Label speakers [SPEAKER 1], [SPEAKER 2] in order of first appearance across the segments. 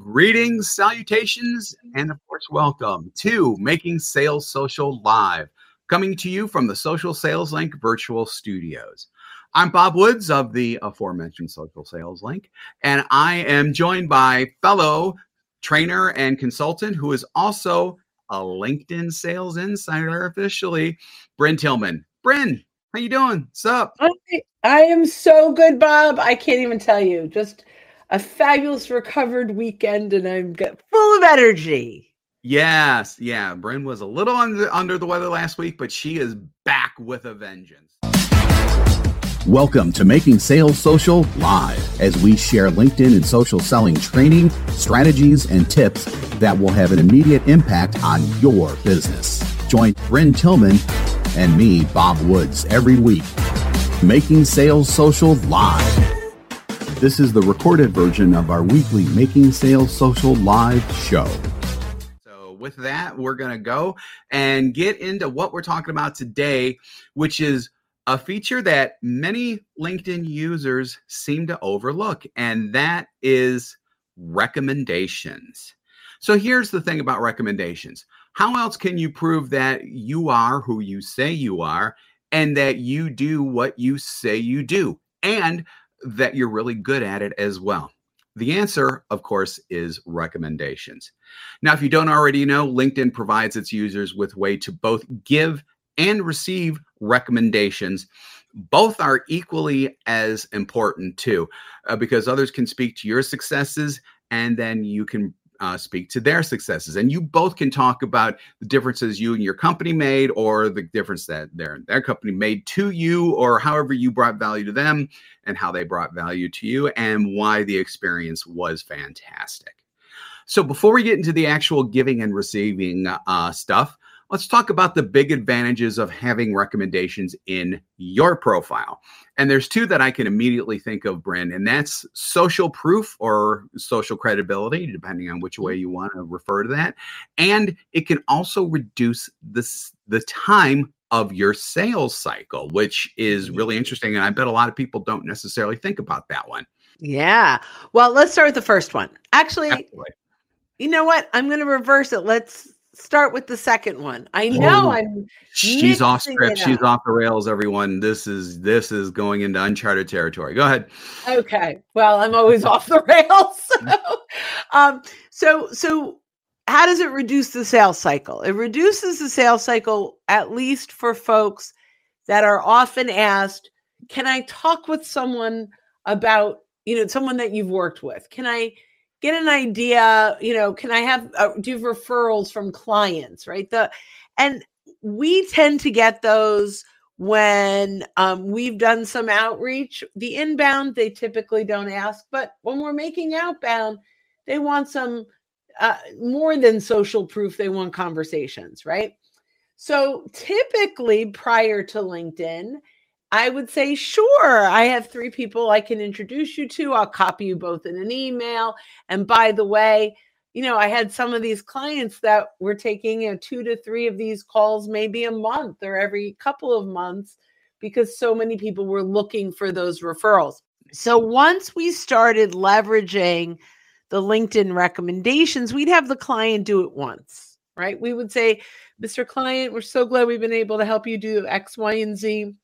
[SPEAKER 1] Greetings, salutations, and of course, welcome to Making Sales Social Live, coming to you from the Social Sales Link virtual studios. I'm Bob Woods of the aforementioned Social Sales Link, and I am joined by fellow trainer and consultant who is also a LinkedIn sales insider officially, Brynne Tillman. Brynne, how you doing? What's up?
[SPEAKER 2] I, I am so good, Bob. I can't even tell you. Just a fabulous recovered weekend and I'm full of energy.
[SPEAKER 1] Yes, yeah. Brynne was a little under, under the weather last week, but she is back with a vengeance.
[SPEAKER 3] Welcome to Making Sales Social Live as we share LinkedIn and social selling training, strategies, and tips that will have an immediate impact on your business. Join Brynne Tillman and me, Bob Woods, every week. Making Sales Social Live. This is the recorded version of our weekly Making Sales Social live show.
[SPEAKER 1] So, with that, we're going to go and get into what we're talking about today, which is a feature that many LinkedIn users seem to overlook, and that is recommendations. So, here's the thing about recommendations how else can you prove that you are who you say you are and that you do what you say you do? And that you're really good at it as well? The answer, of course, is recommendations. Now, if you don't already know, LinkedIn provides its users with way to both give and receive recommendations. Both are equally as important too, uh, because others can speak to your successes and then you can uh, speak to their successes. And you both can talk about the differences you and your company made, or the difference that their their company made to you, or however you brought value to them, and how they brought value to you, and why the experience was fantastic. So before we get into the actual giving and receiving uh, stuff, let's talk about the big advantages of having recommendations in your profile. And there's two that I can immediately think of, Brynne, and that's social proof or social credibility, depending on which way you want to refer to that. And it can also reduce this the time of your sales cycle, which is mm-hmm. really interesting. And I bet a lot of people don't necessarily think about that one.
[SPEAKER 2] Yeah. Well, let's start with the first one. Actually, Absolutely. you know what? I'm going to reverse it. Let's start with the second one. I know oh, I'm.
[SPEAKER 1] She's off script. She's off the rails. Everyone, this is this is going into uncharted territory. Go ahead.
[SPEAKER 2] Okay. Well, I'm always off the rails. So, um, so so how does it reduce the sales cycle? It reduces the sales cycle at least for folks that are often asked, "Can I talk with someone about you know someone that you've worked with? Can I?" Get an idea you know can i have uh, do referrals from clients right? The and we tend to get those when um, we've done some outreach. The inbound they typically don't ask but when we're making outbound they want some uh, more than social proof they want conversations right? So typically prior to linkedin I would say, sure, I have three people I can introduce you to. I'll copy you both in an email. And by the way, you know, I had some of these clients that were taking you know, two to three of these calls maybe a month or every couple of months because so many people were looking for those referrals. So once we started leveraging the LinkedIn recommendations, we'd have the client do it once, right? We would say, Mr. Client, we're so glad we've been able to help you do X, Y, and Z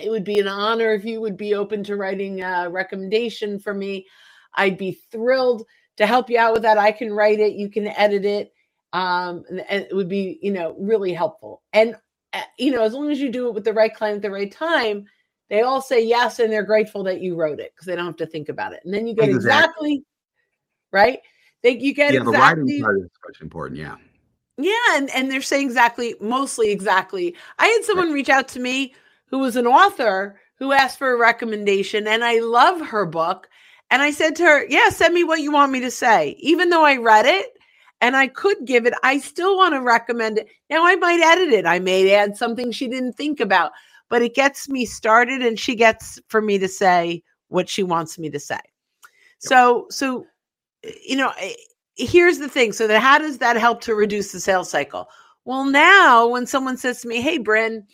[SPEAKER 2] it would be an honor if you would be open to writing a recommendation for me. I'd be thrilled to help you out with that. I can write it, you can edit it. Um, and, it would be, you know, really helpful. And, uh, you know, as long as you do it with the right client at the right time, they all say yes and they're grateful that you wrote it because they don't have to think about it. And then you get exactly, exactly right. They, you get
[SPEAKER 1] yeah,
[SPEAKER 2] exactly,
[SPEAKER 1] the writing part is quite important. Yeah.
[SPEAKER 2] Yeah. And, and they're saying exactly, mostly exactly. I had someone right. reach out to me who was an author who asked for a recommendation and I love her book. And I said to her, Yeah, send me what you want me to say. Even though I read it and I could give it, I still want to recommend it. Now I might edit it. I may add something she didn't think about, but it gets me started and she gets for me to say what she wants me to say. So, so, you know, eh, here's the thing. So that how does that help to reduce the sales cycle? Well, now when someone says to me, Hey, Brynne,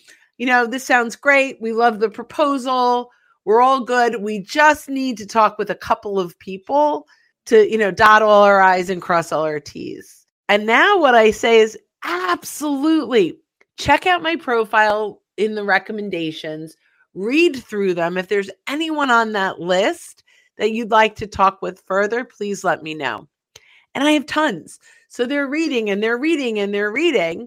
[SPEAKER 2] you know, this sounds great. We love the proposal. We're all good. We just need to talk with a couple of people to, you know, dot all our I's and cross all our T's. And now what I say is absolutely check out my profile in the recommendations, read through them. If there's anyone on that list that you'd like to talk with further, please let me know. And I have tons. So they're reading and they're reading and they're reading.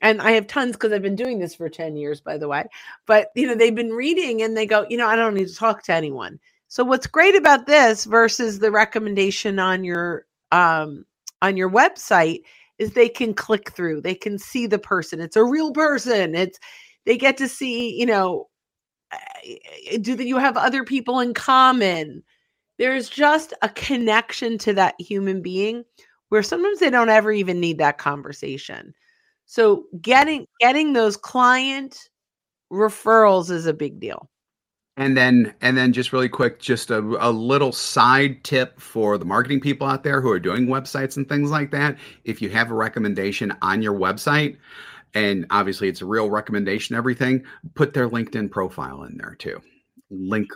[SPEAKER 2] And I have tons because I've been doing this for 10 years, by the way. But, you know, they've been reading and they go, you know, I don't need to talk to anyone. So what's great about this versus the recommendation on your um on your website is they can click through. They can see the person. It's a real person. It's they get to see, you know, eh, do that you have other people in common? There's just a connection to that human being where sometimes they don't ever even need that conversation. So getting getting those client referrals is a big deal.
[SPEAKER 1] And then, and then, just really quick, just a, a little side tip for the marketing people out there who are doing websites and things like that. If you have a recommendation on your website, and obviously it's a real recommendation, everything, put their LinkedIn profile in there too. Link,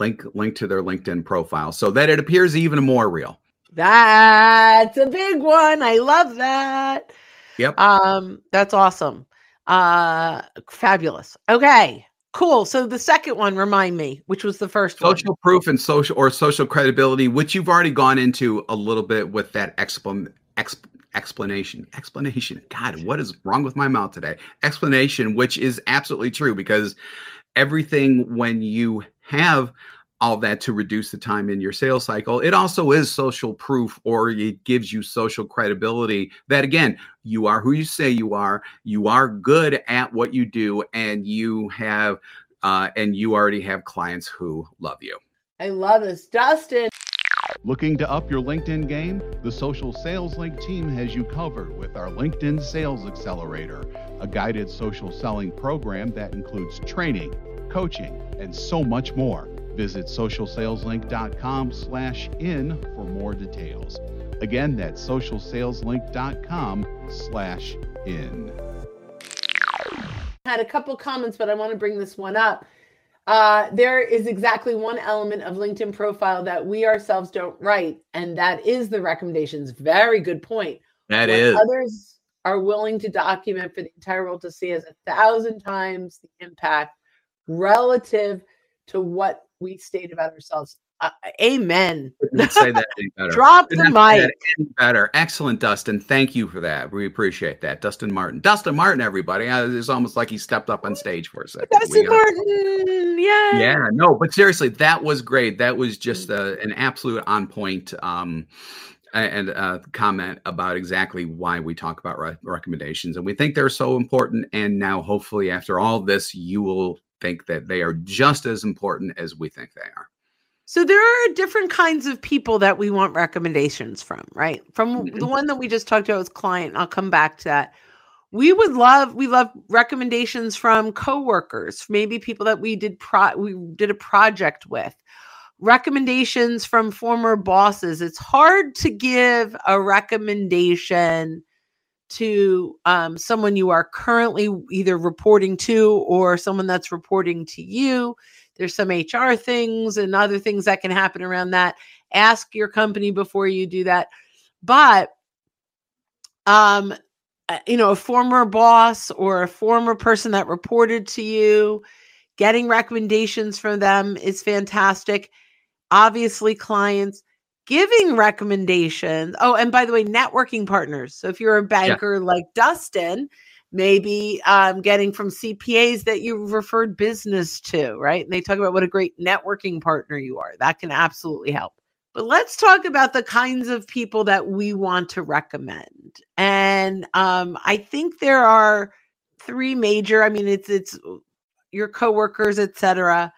[SPEAKER 1] link, link to their LinkedIn profile so that it appears even more real.
[SPEAKER 2] That's a big one. I love that.
[SPEAKER 1] Yep.
[SPEAKER 2] Um, that's awesome. Uh, fabulous. Okay. Cool. So the second one, remind me, which was the first
[SPEAKER 1] social
[SPEAKER 2] one.
[SPEAKER 1] proof and social or social credibility, which you've already gone into a little bit with that explan, exp, explanation. Explanation. God, what is wrong with my mouth today? Explanation, which is absolutely true because everything when you have all that to reduce the time in your sales cycle. It also is social proof or it gives you social credibility that again, you are who you say you are, you are good at what you do and you have uh, and you already have clients who love you.
[SPEAKER 2] I love this. Dustin.
[SPEAKER 3] Looking to up your LinkedIn game? The Social Sales Link team has you covered with our LinkedIn Sales Accelerator, a guided social selling program that includes training, coaching, and so much more. Visit socialsaleslink.com slash in for more details. Again, that's socialsaleslink.com slash in.
[SPEAKER 2] Had a couple comments, but I want to bring this one up. Uh, there is exactly one element of LinkedIn profile that we ourselves don't write, and that is the recommendations. Very good point.
[SPEAKER 1] That
[SPEAKER 2] what
[SPEAKER 1] is.
[SPEAKER 2] Others are willing to document for the entire world to see as a thousand times the impact relative to what we state about ourselves. Uh, amen.
[SPEAKER 1] say that better.
[SPEAKER 2] Drop the mic.
[SPEAKER 1] Better. Excellent, Dustin. Thank you for that. We appreciate that. Dustin Martin. Dustin Martin, everybody. It's almost like he stepped up on stage for a second.
[SPEAKER 2] Dustin we, uh, Martin. Yeah.
[SPEAKER 1] Yeah. No, but seriously, that was great. That was just uh, an absolute on point. Um, and uh, comment about exactly why we talk about re- recommendations. And we think they're so important. And now, hopefully, after all this, you will think that they are just as important as we think they are.
[SPEAKER 2] So there are different kinds of people that we want recommendations from, right? From mm-hmm. the one that we just talked about was client. I'll come back to that. We would love we love recommendations from coworkers, maybe people that we did pro we did a project with. Recommendations from former bosses. It's hard to give a recommendation to um, someone you are currently either reporting to or someone that's reporting to you. There's some HR things and other things that can happen around that. Ask your company before you do that. But, um, uh, you know, a former boss or a former person that reported to you, getting recommendations from them is fantastic. Obviously, clients giving recommendations. Oh, and by the way, networking partners. So if you're a banker yeah. like Dustin, maybe um, getting from CPAs that you've referred business to, right? And they talk about what a great networking partner you are. That can absolutely help. But let's talk about the kinds of people that we want to recommend. And um, I think there are three major. I mean, it's it's your coworkers, etc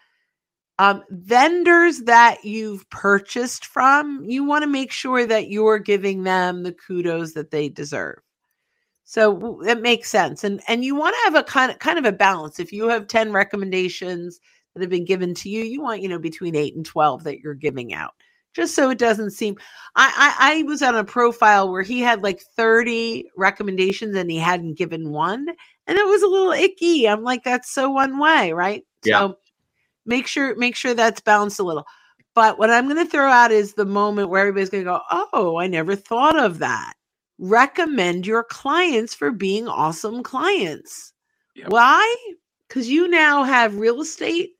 [SPEAKER 2] um, vendors that you've purchased from, you want to make sure that you're giving them the kudos that they deserve. So it makes sense. And and you want to have a kind of kind of a balance. If you have 10 recommendations that have been given to you, you want, you know, between eight and 12 that you're giving out. Just so it doesn't seem I, I I was on a profile where he had like 30 recommendations and he hadn't given one. And it was a little icky. I'm like, that's so one way, right?
[SPEAKER 1] Yeah.
[SPEAKER 2] So make sure make sure that's balanced a little But what I'm going to throw out is the moment where everybody's going to go, Oh, I never thought of that. Recommend your clients for being awesome clients. Yep. Why? Because you now have real estate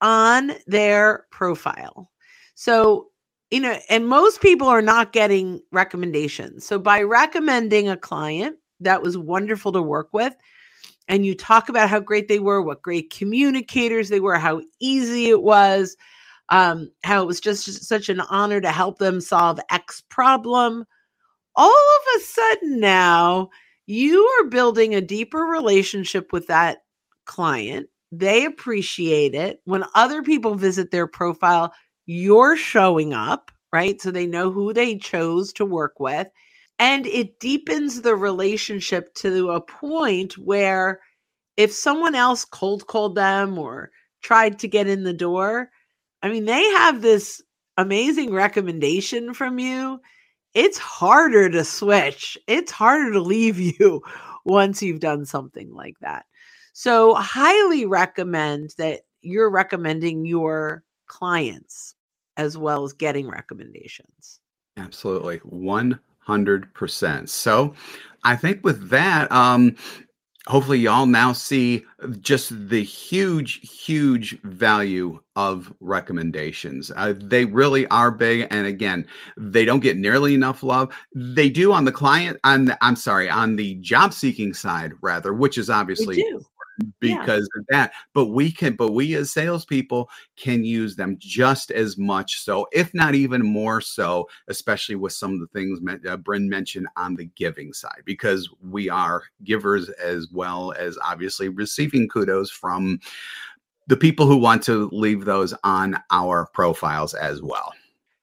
[SPEAKER 2] on their profile. So, you know, and most people are not getting recommendations. So, by recommending a client that was wonderful to work with, and you talk about how great they were, what great communicators they were, how easy it was, um, how it was just such an honor to help them solve X problem. All of a sudden now, you are building a deeper relationship with that client. They appreciate it. When other people visit their profile, you're showing up, right? So they know who they chose to work with. And it deepens the relationship to a point where if someone else cold called them or tried to get in the door, I mean, they have this amazing recommendation from you. It's harder to switch, it's harder to leave you once you've done something like that. So, highly recommend that you're recommending your clients as well as getting recommendations.
[SPEAKER 1] Absolutely. 100%. So, I think with that, um, hopefully y'all now see just the huge huge value of recommendations. Uh, they really are big and again they don't get nearly enough love. They do on the client on the, i'm sorry on the job seeking side rather which is obviously because yeah. of that. But we can, but we as salespeople can use them just as much so, if not even more so, especially with some of the things uh, Brynne mentioned on the giving side, because we are givers as well as obviously receiving kudos from the people who want to leave those on our profiles as well.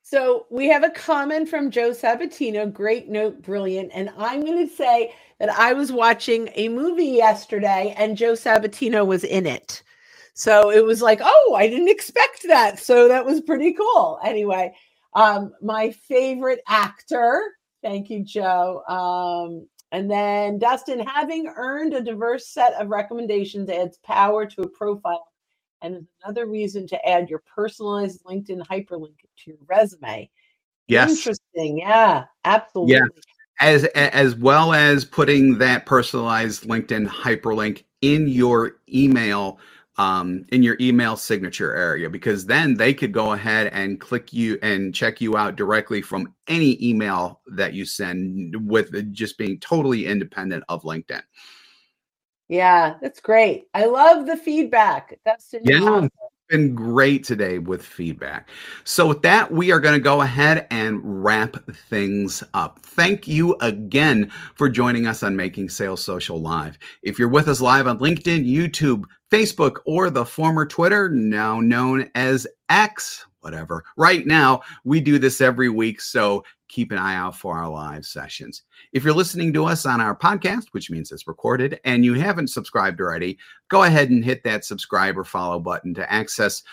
[SPEAKER 2] So we have a comment from Joe Sabatino. Great note, brilliant. And I'm going to say that I was watching a movie yesterday and Joe Sabatino was in it. So it was like, oh, I didn't expect that. So that was pretty cool. Anyway, um, my favorite actor. Thank you, Joe. Um, and then Dustin, having earned a diverse set of recommendations adds power to a profile and is another reason to add your personalized LinkedIn hyperlink to your resume.
[SPEAKER 1] Yes.
[SPEAKER 2] Interesting. Yeah, absolutely. Yeah
[SPEAKER 1] as as well as putting that personalized LinkedIn hyperlink in your email um, in your email signature area because then they could go ahead and click you and check you out directly from any email that you send with just being totally independent of LinkedIn.
[SPEAKER 2] Yeah, that's great. I love the feedback. That's
[SPEAKER 1] yeah been great today with feedback. So, with that, we are going to go ahead and wrap things up. Thank you again for joining us on Making Sales Social Live. If you're with us live on LinkedIn, YouTube, Facebook, or the former Twitter, now known as X, whatever, right now, we do this every week. So, keep an eye out for our live sessions. If you're listening to us on our podcast, which means it's recorded, and you haven't subscribed already, go ahead and hit that subscribe or follow button to access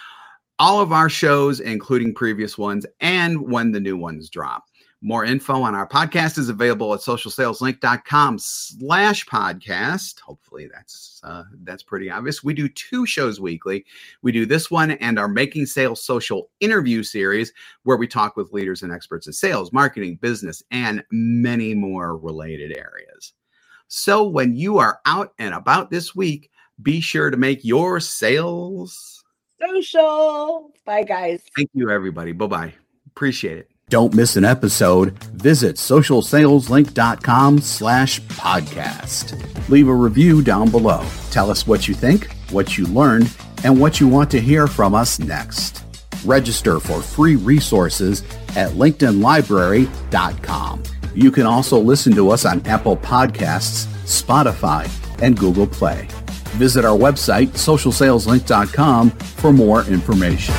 [SPEAKER 1] all of our shows, including previous ones and when the new ones drop. More info on our podcast is available at socialsaleslink.com slash podcast. Hopefully that's uh, that's pretty obvious. We do two shows weekly. We do this one and our Making Sales Social interview series where we talk with leaders and experts in sales, marketing, business, and many more related areas. So when you are out and about this week, be sure to make your sales
[SPEAKER 2] social. Bye, guys.
[SPEAKER 1] Thank you, everybody. Bye bye. Appreciate it.
[SPEAKER 3] Don't miss an episode. Visit socialsaleslink.com slash podcast. Leave a review down below. Tell us what you think, what you learned, and what you want to hear from us next. Register for free resources at linkedinlibrary.com. You can also listen to us on Apple Podcasts, Spotify, and Google Play. Visit our website, socialsaleslink.com, for more information.